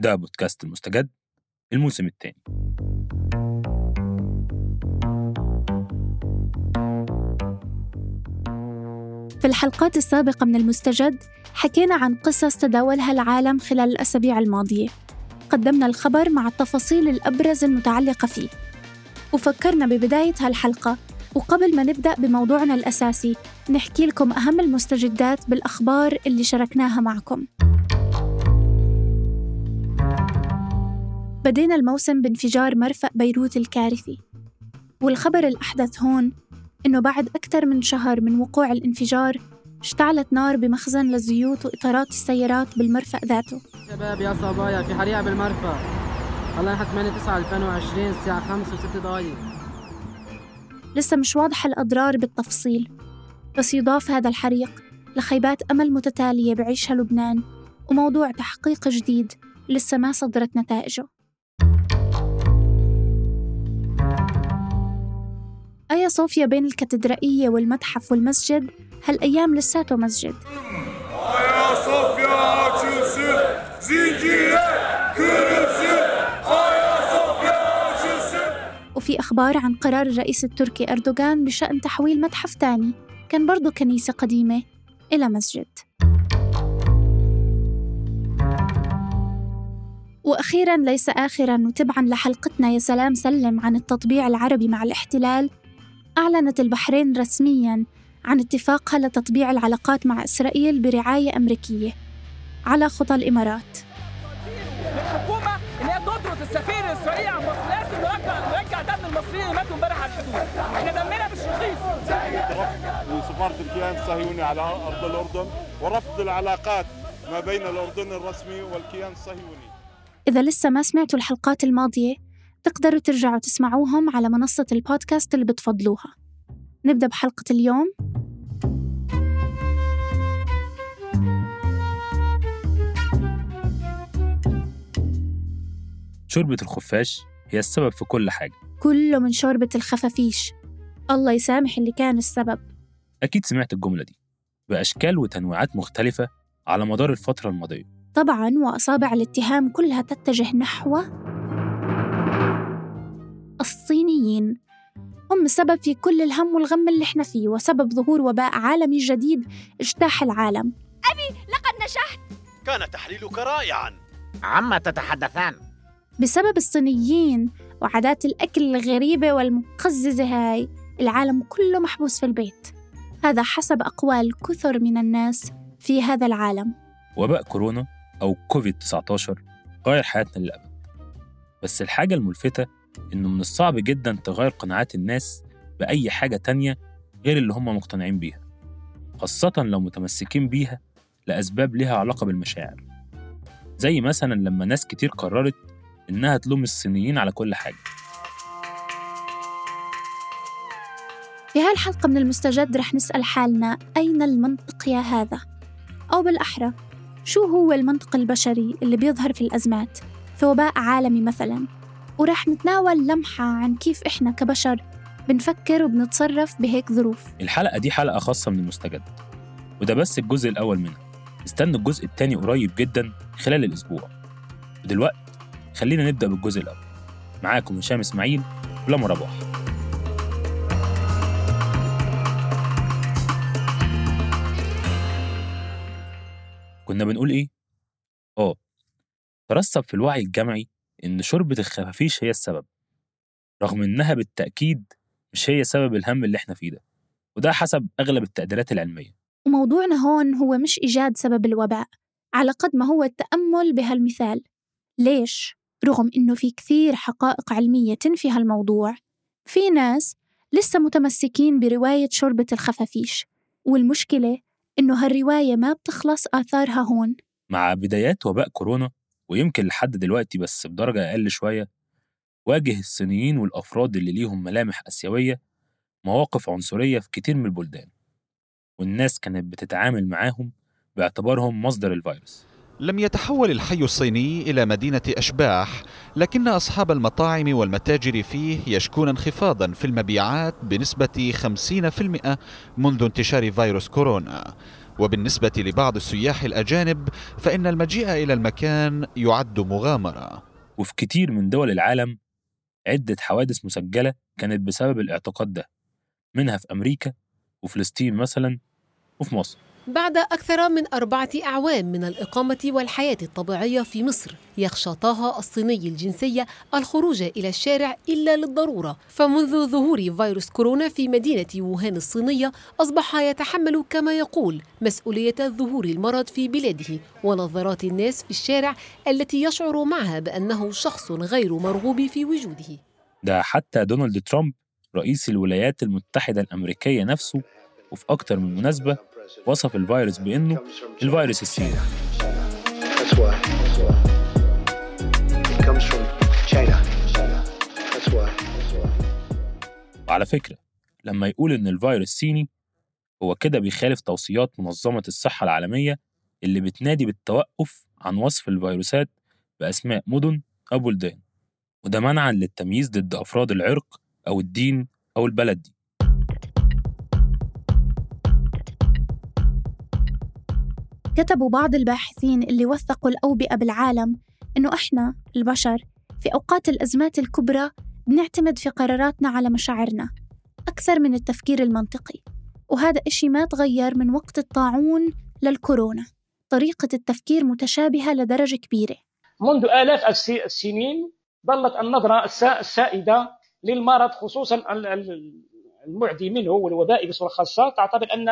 ده بودكاست المستجد الموسم الثاني في الحلقات السابقة من المستجد حكينا عن قصص تداولها العالم خلال الأسابيع الماضية. قدمنا الخبر مع التفاصيل الأبرز المتعلقة فيه. وفكرنا ببداية هالحلقة وقبل ما نبدأ بموضوعنا الأساسي نحكي لكم أهم المستجدات بالأخبار اللي شاركناها معكم. بدينا الموسم بانفجار مرفأ بيروت الكارثي. والخبر الأحدث هون إنه بعد أكثر من شهر من وقوع الانفجار اشتعلت نار بمخزن للزيوت وإطارات السيارات بالمرفأ ذاته. شباب يا صبايا في حريقة بالمرفأ. نحن 8 9 2020 الساعة 5 و6 دقايق. لسه مش واضحة الأضرار بالتفصيل بس يضاف هذا الحريق لخيبات أمل متتالية بعيشها لبنان وموضوع تحقيق جديد لسه ما صدرت نتائجه. آيا صوفيا بين الكاتدرائية والمتحف والمسجد؟ هالأيام لساته مسجد. آيا صوفيا. وفي أخبار عن قرار الرئيس التركي أردوغان بشأن تحويل متحف تاني. كان برضو كنيسة قديمة إلى مسجد. وأخيرا ليس آخرا وتبعا لحلقتنا. يا سلام سلم عن التطبيع العربي مع الاحتلال. أعلنت البحرين رسميا عن اتفاقها لتطبيع العلاقات مع إسرائيل برعاية أمريكية على خطى الإمارات. الحكومة إن هي تطرد السفير الاسرائيلي عن مصر لازم نرجع نرجع دم المصريين اللي ماتوا امبارح على الحدود. إحنا دمنا مش رخيص لسفارة الكيان الصهيوني على أرض الأردن ورفض العلاقات ما بين الأردن الرسمي والكيان الصهيوني. إذا لسه ما سمعتوا الحلقات الماضية تقدروا ترجعوا تسمعوهم على منصة البودكاست اللي بتفضلوها. نبدأ بحلقة اليوم. شوربة الخفاش هي السبب في كل حاجة. كله من شوربة الخفافيش. الله يسامح اللي كان السبب. أكيد سمعت الجملة دي. بأشكال وتنويعات مختلفة على مدار الفترة الماضية. طبعا وأصابع الاتهام كلها تتجه نحو الصينيين. هم السبب في كل الهم والغم اللي إحنا فيه وسبب ظهور وباء عالمي جديد اجتاح العالم. لقد نجحت كان تحليلك رائعا. عما تتحدثان؟ بسبب الصينيين وعادات الأكل الغريبة والمقززة هاي العالم كله محبوس في البيت. هذا حسب أقوال كثر من الناس في هذا العالم. وباء كورونا أو كوفيد 19 غير حياتنا للأبد بس الحاجة الملفتة إنه من الصعب جدا تغير قناعات الناس بأي حاجة تانية غير اللي هم مقتنعين بيها خاصة لو متمسكين بيها لأسباب ليها علاقة بالمشاعر. زي مثلا لما ناس كتير قررت إنها تلوم الصينيين على كل حاجة. في هالحلقة من المستجد رح نسأل حالنا أين المنطق يا هذا؟ أو بالأحرى شو هو المنطق البشري اللي بيظهر في الأزمات؟ في وباء عالمي مثلا. ورح نتناول لمحة عن كيف إحنا كبشر بنفكر وبنتصرف بهيك ظروف. الحلقة دي حلقة خاصة من المستجد وده بس الجزء الأول منها. استنوا الجزء التاني قريب جدا خلال الأسبوع. ودلوقتي خلينا نبدأ بالجزء الأول. معاكم هشام إسماعيل ولما رباح كنا بنقول إيه؟ آه ترسب في الوعي الجمعي إن شوربة الخفافيش هي السبب رغم إنها بالتأكيد مش هي سبب الهم اللي إحنا فيه ده وده حسب أغلب التقديرات العلمية. وموضوعنا هون هو مش إيجاد سبب الوباء على قد ما هو التأمل بهالمثال. ليش؟ رغم إنه في كثير حقائق علمية تنفي هالموضوع. في ناس لسه متمسكين برواية شوربة الخفافيش والمشكلة إنه هالرواية ما بتخلص آثارها هون. مع بدايات وباء كورونا ويمكن لحد دلوقتي بس بدرجة أقل شوية واجه الصينيين والأفراد اللي ليهم ملامح آسيوية مواقف عنصرية في كتير من البلدان والناس كانت بتتعامل معاهم باعتبارهم مصدر الفيروس. لم يتحول الحي الصيني إلى مدينة أشباح لكن أصحاب المطاعم والمتاجر فيه يشكون انخفاضا في المبيعات بنسبة 50% منذ انتشار فيروس كورونا. وبالنسبة لبعض السياح الأجانب فإن المجيء إلى المكان يعد مغامرة. وفي كتير من دول العالم عدة حوادث مسجلة كانت بسبب الاعتقاد ده منها في أمريكا وفلسطين مثلا وفي مصر. بعد أكثر من أربعة أعوام من الإقامة والحياة الطبيعية في مصر يخشى طه الصيني الجنسية الخروج إلى الشارع إلا للضرورة. فمنذ ظهور فيروس كورونا في مدينة ووهان الصينية أصبح يتحمل كما يقول مسؤولية ظهور المرض في بلاده ونظرات الناس في الشارع التي يشعر معها بأنه شخص غير مرغوب في وجوده. ده حتى دونالد ترامب رئيس الولايات المتحدة الأمريكية نفسه وفي أكتر من مناسبة وصف الفيروس بأنه الفيروس الصيني. وعلى فكرة لما يقول إن الفيروس صيني هو كده بيخالف توصيات منظمة الصحة العالمية اللي بتنادي بالتوقف عن وصف الفيروسات بأسماء مدن أو بلدان وده منعا للتمييز ضد أفراد العرق أو الدين أو البلد دي. كتبوا بعض الباحثين اللي وثقوا الأوبئة بالعالم إنه إحنا البشر في أوقات الأزمات الكبرى بنعتمد في قراراتنا على مشاعرنا أكثر من التفكير المنطقي وهذا إشي ما تغير من وقت الطاعون للكورونا. طريقة التفكير متشابهة لدرجة كبيرة. منذ آلاف الس- السنين ظلت النظرة السا- السائدة للمرض خصوصا ال- ال- المعدي منه والوباء بصورة خاصة. تعتبر أن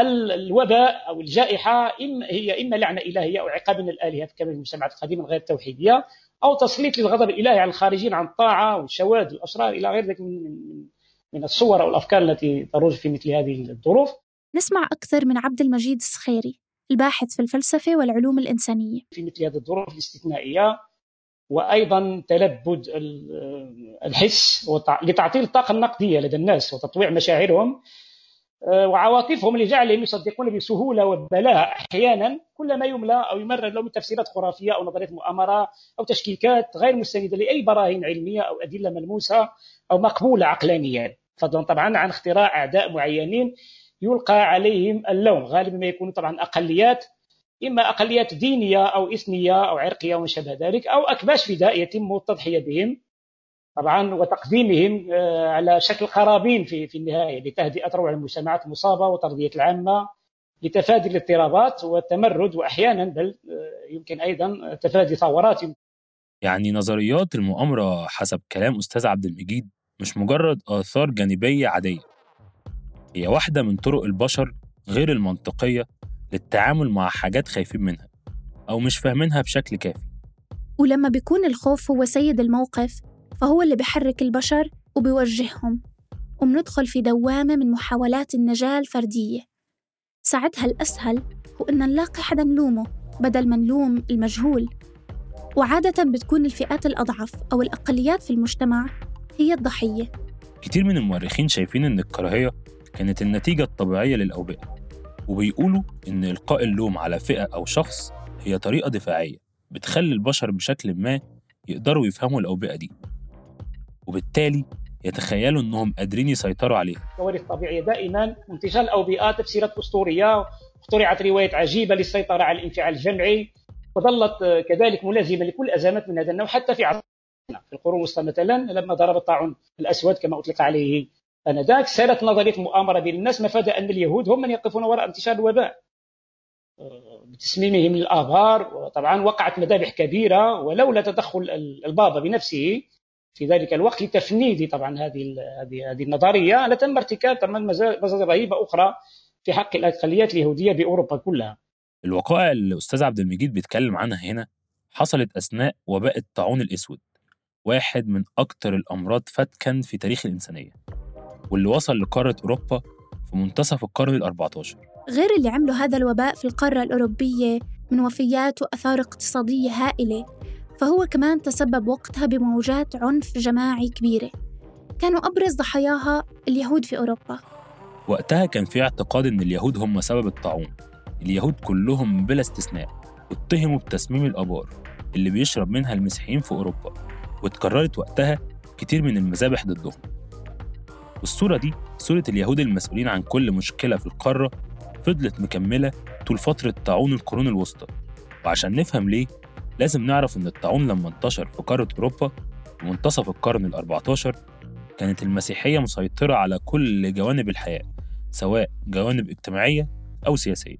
الوباء أو الجائحة إما هي إما لعنة إلهية أو عقاب من الآلهة كما في المجتمعات القديمة الغير توحيدية أو تسليط للغضب الإلهي على الخارجين عن الطاعة والشواذ والأسرار إلى غير ذلك من من- من الصور أو الأفكار التي تروج في مثل هذه الظروف. نسمع أكثر من عبد المجيد السخيري الباحث في الفلسفة والعلوم الإنسانية. في مثل هذه الظروف الاستثنائية وأيضا تلبد ال- الحس لتعطيل الطاقة النقدية لدى الناس وتطويع مشاعرهم. وعواطفهم لجعلهم يصدقون بسهولة وبلاء أحيانا كل ما يملى أو يمرر لهم تفسيرات خرافية أو نظريات مؤامرة أو تشكيكات غير مستندة لأي براهين علمية أو أدلة ملموسة أو مقبولة عقلانيا. فضلا طبعا عن اختراع أعداء معينين يلقى عليهم اللوم غالبا ما يكونوا طبعا أقليات إما أقليات دينية أو إثنية أو عرقية وما شابه ذلك أو أكباش فداء يتم التضحية بهم. طبعا وتقديمهم آه، على شكل قرابين في في النهاية لتهدئة روع المجتمعات المصابة وترضية العامة لتفادي الاضطرابات والتمرد وأحيانا بل آه، يمكن أيضا تفادي ثورات يعني نظريات المؤامرة حسب كلام أستاذ عبد المجيد مش مجرد آثار جانبية عادية. هي واحدة من طرق البشر غير المنطقية للتعامل مع حاجات خايفين منها أو مش فاهمينها بشكل كافي. ولما بيكون الخوف هو سيد الموقف فهو اللي بيحرك البشر وبيوجههم وبندخل في دوامة من محاولات النجاة الفردية. ساعتها الأسهل هو إن نلاقي حدا نلومه بدل ما نلوم المجهول. وعادة بتكون الفئات الأضعف أو الأقليات في المجتمع هي الضحية. كتير من المؤرخين شايفين إن الكراهية كانت النتيجة الطبيعية للأوبئة وبيقولوا إن إلقاء اللوم على فئة أو شخص هي طريقة دفاعية بتخلي البشر بشكل ما يقدروا يفهموا الأوبئة دي. وبالتالي يتخيلوا إنهم قادرين يسيطروا عليها. الكوارث الطبيعية دائما وانتشار الأوبئات تفسيرات أسطورية اخترعت روايات عجيبة للسيطرة على الانفعال الجمعي وظلت آه، كذلك ملازمة لكل أزمات من هذا النوع حتى في عصرنا. في القرون الوسطى مثلا لما ضرب الطاعون الأسود كما أطلق عليه آنذاك سارت نظرية المؤامرة بين الناس مفاد أن اليهود هم من يقفون وراء انتشار الوباء. آه، بتسميمهم للآبار وطبعا وقعت مذابح كبيرة ولولا تدخل ال- البابا بنفسه في ذلك الوقت لتفنيد طبعا هذه هذه هذه النظرية لتم ارتكاب طبعا مزا- مزايا رهيبة أخرى في حق الأقليات اليهودية بأوروبا كلها. الوقائع اللي الأستاذ عبد المجيد بيتكلم عنها هنا حصلت أثناء وباء الطاعون الأسود واحد من أكتر الأمراض فتكا في تاريخ الإنسانية واللي وصل لقارة أوروبا في منتصف القرن الأربعة غير اللي عملوا هذا الوباء في القارة الأوروبية من وفيات وأثار اقتصادية هائلة فهو كمان تسبب وقتها بموجات عنف جماعي كبيرة. كانوا أبرز ضحاياها اليهود في أوروبا. وقتها كان في اعتقاد إن اليهود هم سبب الطاعون. اليهود كلهم بلا استثناء اتهموا بتسميم الآبار اللي بيشرب منها المسيحيين في أوروبا واتكررت وقتها كتير من المذابح ضدهم. والصورة دي صورة اليهود المسؤولين عن كل مشكلة في القارة فضلت مكملة طول فترة طاعون القرون الوسطى. وعشان نفهم ليه لازم نعرف إن الطاعون لما انتشر في قارة أوروبا منتصف القرن ال 14 كانت المسيحية مسيطرة على كل جوانب الحياة سواء جوانب اجتماعية أو سياسية.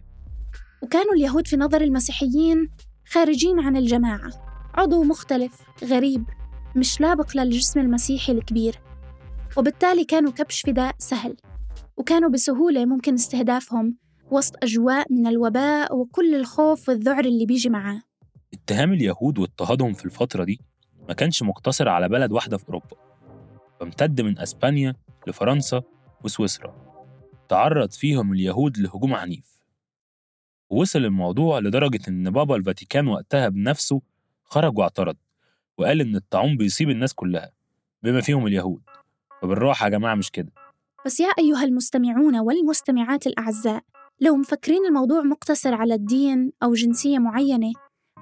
وكانوا اليهود في نظر المسيحيين خارجين عن الجماعة. عضو مختلف غريب مش لابق للجسم المسيحي الكبير. وبالتالي كانوا كبش فداء سهل وكانوا بسهولة ممكن استهدافهم وسط أجواء من الوباء وكل الخوف والذعر اللي بيجي معاه. اتهام اليهود واضطهادهم في الفترة دي ما كانش مقتصر على بلد واحدة في أوروبا فامتد من أسبانيا لفرنسا وسويسرا. تعرض فيهم اليهود لهجوم عنيف. ووصل الموضوع لدرجة إن بابا الفاتيكان وقتها بنفسه خرج واعترض وقال إن الطاعون بيصيب الناس كلها بما فيهم اليهود. فبالراحة يا جماعة مش كده. بس يا أيها المستمعون والمستمعات الأعزاء لو مفكرين الموضوع مقتصر على الدين أو جنسية معينة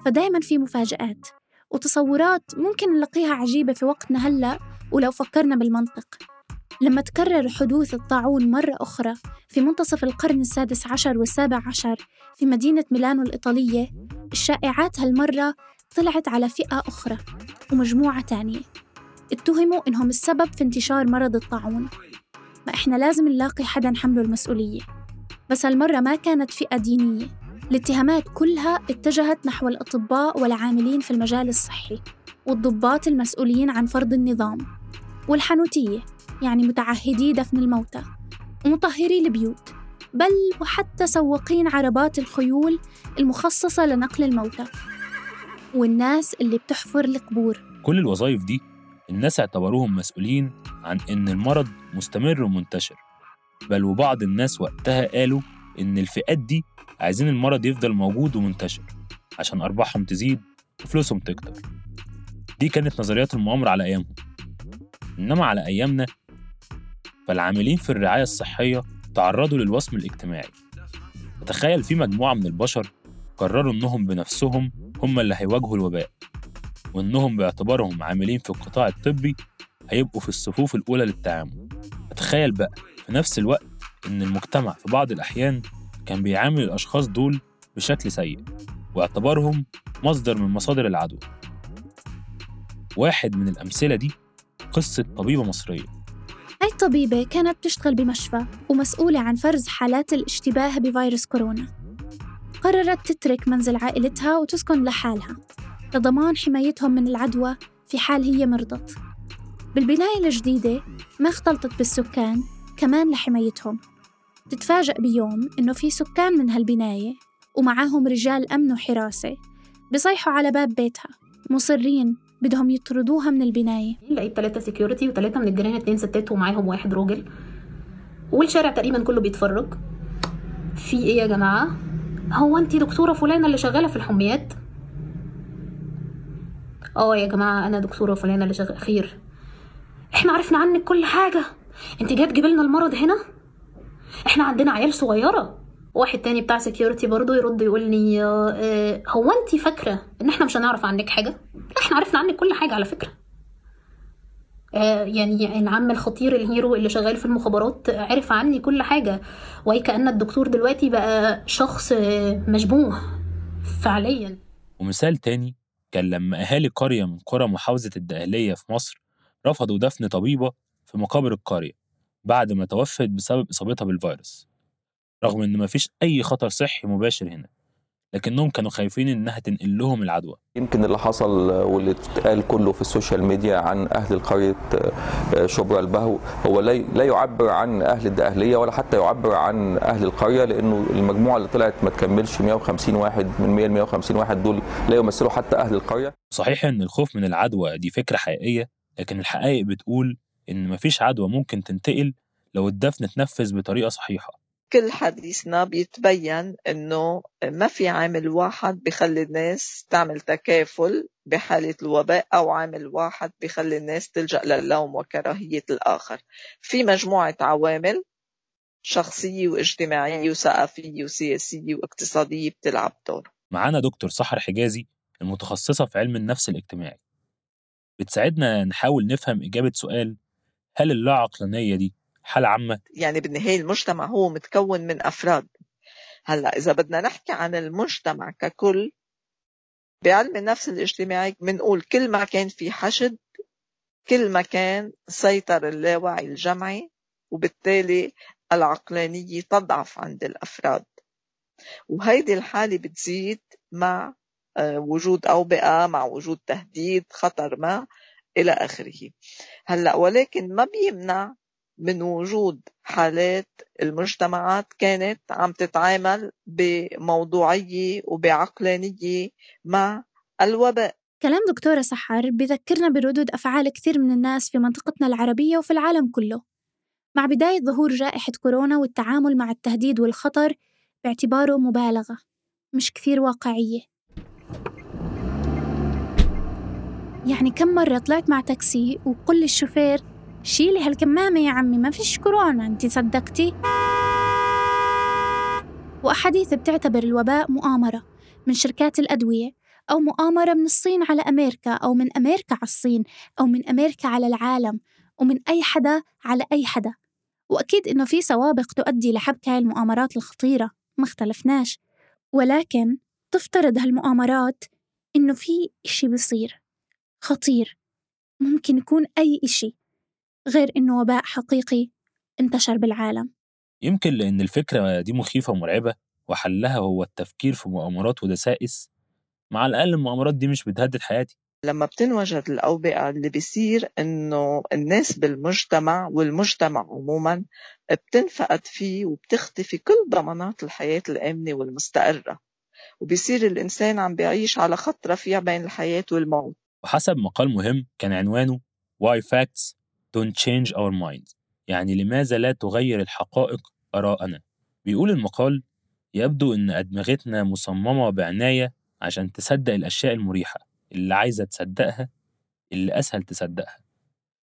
فدايما في مفاجآت وتصورات ممكن نلاقيها عجيبة في وقتنا هلأ ولو فكرنا بالمنطق. لما تكرر حدوث الطاعون مرة أخرى في منتصف القرن السادس عشر والسابع عشر في مدينة ميلانو الإيطالية الشائعات هالمرة طلعت على فئة أخرى ومجموعة تانية. اتهموا إنهم السبب في انتشار مرض الطاعون. ما إحنا لازم نلاقي حدا حمله المسؤولية. بس هالمرة ما كانت فئة دينية. الاتهامات كلها اتجهت نحو الأطباء والعاملين في المجال الصحي والضباط المسؤولين عن فرض النظام والحنوتية يعني متعهدي دفن الموتى ومطهري البيوت بل وحتى سواقين عربات الخيول المخصصة لنقل الموتى والناس اللي بتحفر القبور. كل الوظائف دي الناس اعتبروهم مسؤولين عن إن المرض مستمر ومنتشر بل وبعض الناس وقتها قالوا إن الفئات دي عايزين المرض يفضل موجود ومنتشر عشان أرباحهم تزيد وفلوسهم تكتر. دي كانت نظريات المؤامرة على أيامهم. إنما على أيامنا فالعاملين في الرعاية الصحية تعرضوا للوصم الاجتماعي. تخيل في مجموعة من البشر قرروا إنهم بنفسهم هم اللي هيواجهوا الوباء وإنهم باعتبارهم عاملين في القطاع الطبي هيبقوا في الصفوف الأولى للتعامل. تخيل بقى في نفس الوقت إن المجتمع في بعض الأحيان كان بيعامل الأشخاص دول بشكل سيء واعتبارهم مصدر من مصادر العدوى واحد من الأمثلة دي قصة طبيبة مصرية. هاي الطبيبة كانت بتشتغل بمشفى ومسؤولة عن فرز حالات الاشتباه بفيروس كورونا؟ قررت تترك منزل عائلتها وتسكن لحالها. لضمان حمايتهم من العدوى في حال هي مرضت. بالبناية الجديدة ما اختلطت بالسكان كمان لحمايتهم. تتفاجأ بيوم إنه في سكان من هالبناية ومعاهم رجال أمن وحراسة بيصيحوا على باب بيتها مصرين بدهم يطردوها من البناية. لقيت ثلاثة سكيورتي وثلاثة من الجيران اتنين ستات ومعاهم واحد راجل. والشارع تقريبا كله بيتفرج. في إيه يا جماعة؟ هو انتي دكتورة فلانة اللي شغالة في الحميات؟ آه يا جماعة أنا دكتورة فلانة اللي شغالة خير. إحنا عرفنا عنك كل حاجة. انت جاية تجيب لنا المرض هنا؟ إحنا عندنا عيال صغيرة. واحد تاني بتاع security برضه يرد يقول لي آه هو انت فاكرة ان إحنا مش هنعرف عنك حاجة؟ لا إحنا عرفنا عنك كل حاجة على فكرة. آه يعني العم الخطير ال hero اللي شغال في المخابرات عرف عني كل حاجة. وكأن الدكتور دلوقتي بقى شخص مشبوه فعليا. ومثال تاني كان لما أهالي قرية من قرى محافظة الدقهلية في مصر رفضوا دفن طبيبة في مقابر القرية. بعد ما توفت بسبب إصابتها بالفيروس رغم إن مفيش أي خطر صحي مباشر هنا لكنهم كانوا خايفين إنها تنقل لهم العدوى. يمكن اللي حصل واللي اتقال كله في ال social media عن أهل قرية شبرا البهو هو لا يعبر عن أهل الدقهلية ولا حتى يعبر عن أهل القرية لأنه المجموعة اللي طلعت ما تكملش 150 واحد من 100 ل 150 واحد دول لا يمثلوا حتى أهل القرية. صحيح إن الخوف من العدوى دي فكرة حقيقية لكن الحقائق بتقول إن مفيش عدوى ممكن تنتقل لو الدفن اتنفذ بطريقة صحيحة. كل حديثنا بيتبين إنه ما في عامل واحد بخلي الناس تعمل تكافل بحالة الوباء أو عامل واحد بخلي الناس تلجأ للوم وكراهية الآخر. في مجموعة عوامل شخصية واجتماعية وثقافية وسياسية واقتصادية بتلعب دور. معانا دكتور سحر حجازي المتخصصة في علم النفس الاجتماعي. بتساعدنا نحاول نفهم إجابة سؤال هل اللا عقلانية دي حالة عامة؟ يعني بالنهاية المجتمع هو متكون من أفراد. هلأ إذا بدنا نحكي عن المجتمع ككل بعلم النفس الاجتماعي بنقول كل ما كان في حشد كل ما كان سيطر اللاوعي الجمعي وبالتالي العقلانية تضعف عند الأفراد. وهيدي الحالة بتزيد مع آه، وجود أوبئة مع وجود تهديد خطر ما. إلى آخره. هلأ ولكن ما بيمنع من وجود حالات المجتمعات كانت عم تتعامل بموضوعية وبعقلانية مع الوباء. كلام دكتورة سحر بذكرنا بردود أفعال كثير من الناس في منطقتنا العربية وفي العالم كله. مع بداية ظهور جائحة كورونا والتعامل مع التهديد والخطر باعتباره مبالغة مش كثير واقعية. يعني كم مرة طلعت مع تاكسي وقل للشوفير شيلي هالكمامة يا عمي ما فيش كورونا انت صدقتي؟ وأحاديث بتعتبر الوباء مؤامرة من شركات الأدوية أو مؤامرة من الصين على أمريكا أو من أمريكا على الصين أو من أمريكا على العالم ومن أي حدا على أي حدا. وأكيد إنه في سوابق تؤدي لحبك هاي المؤامرات الخطيرة ما اختلفناش. ولكن تفترض هالمؤامرات إنه في إشي بصير خطير. ممكن يكون أي إشي غير إنه وباء حقيقي انتشر بالعالم. يمكن لأن الفكرة دي مخيفة ومرعبة وحلها هو التفكير في مؤامرات ودسائس. مع الأقل المؤامرات دي مش بتهدد حياتي. لما بتنوجد الأوبئة اللي بيصير إنه الناس بالمجتمع والمجتمع عموما بتنفقد فيه وبتختفي كل ضمانات الحياة الآمنة والمستقرة. وبيصير الإنسان عم بيعيش على خط رفيع بين الحياة والموت. وحسب مقال مهم كان عنوانه Why Facts Don't Change Our Minds يعني لماذا لا تغير الحقائق آراءنا. بيقول المقال يبدو إن أدمغتنا مصممة بعناية عشان تصدق الأشياء المريحة اللي عايزة تصدقها اللي أسهل تصدقها.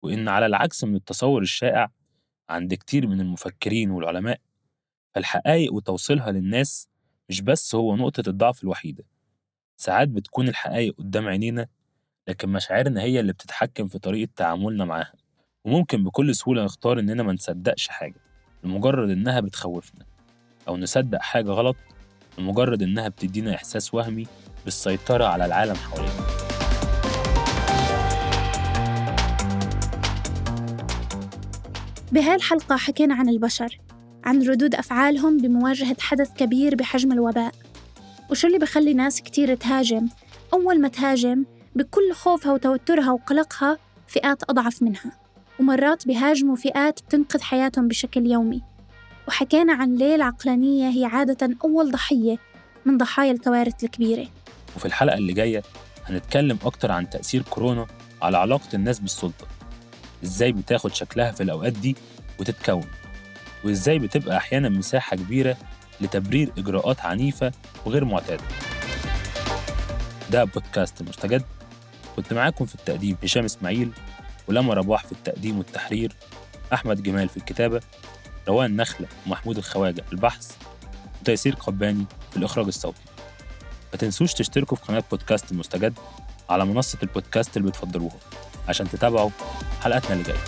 وإن على العكس من التصور الشائع عند كتير من المفكرين والعلماء فالحقائق وتوصيلها للناس مش بس هو نقطة الضعف الوحيدة ساعات بتكون الحقائق قدام عينينا لكن مشاعرنا هي اللي بتتحكم في طريقة تعاملنا معاها. وممكن بكل سهولة نختار إننا ما نصدقش حاجة لمجرد إنها بتخوفنا. أو نصدق حاجة غلط لمجرد إنها بتدينا إحساس وهمي بالسيطرة على العالم حوالينا. بهاي الحلقة حكينا عن البشر عن ردود أفعالهم بمواجهة حدث كبير بحجم الوباء. وشو اللي بخلي ناس كتير تهاجم؟ أول ما تهاجم بكل خوفها وتوترها وقلقها فئات أضعف منها ومرات بيهاجموا فئات بتنقذ حياتهم بشكل يومي. وحكينا عن ليه العقلانية هي عادة أول ضحية من ضحايا الكوارث الكبيرة. وفي الحلقة اللي جاية هنتكلم أكتر عن تأثير كورونا على علاقة الناس بالسلطة. إزاي بتاخد شكلها في الأوقات دي وتتكون؟ وإزاي بتبقى أحيانا مساحة كبيرة لتبرير إجراءات عنيفة وغير معتادة. ده بودكاست المستجد كنت معاكم في التقديم هشام إسماعيل ولما رباح في التقديم والتحرير أحمد جمال في الكتابة روان نخلة ومحمود الخواجة في البحث وتيسير قباني في الإخراج الصوتي. ما تنسوش تشتركوا في قناة بودكاست المستجد على منصة البودكاست اللي بتفضلوها عشان تتابعوا حلقاتنا اللي جاية.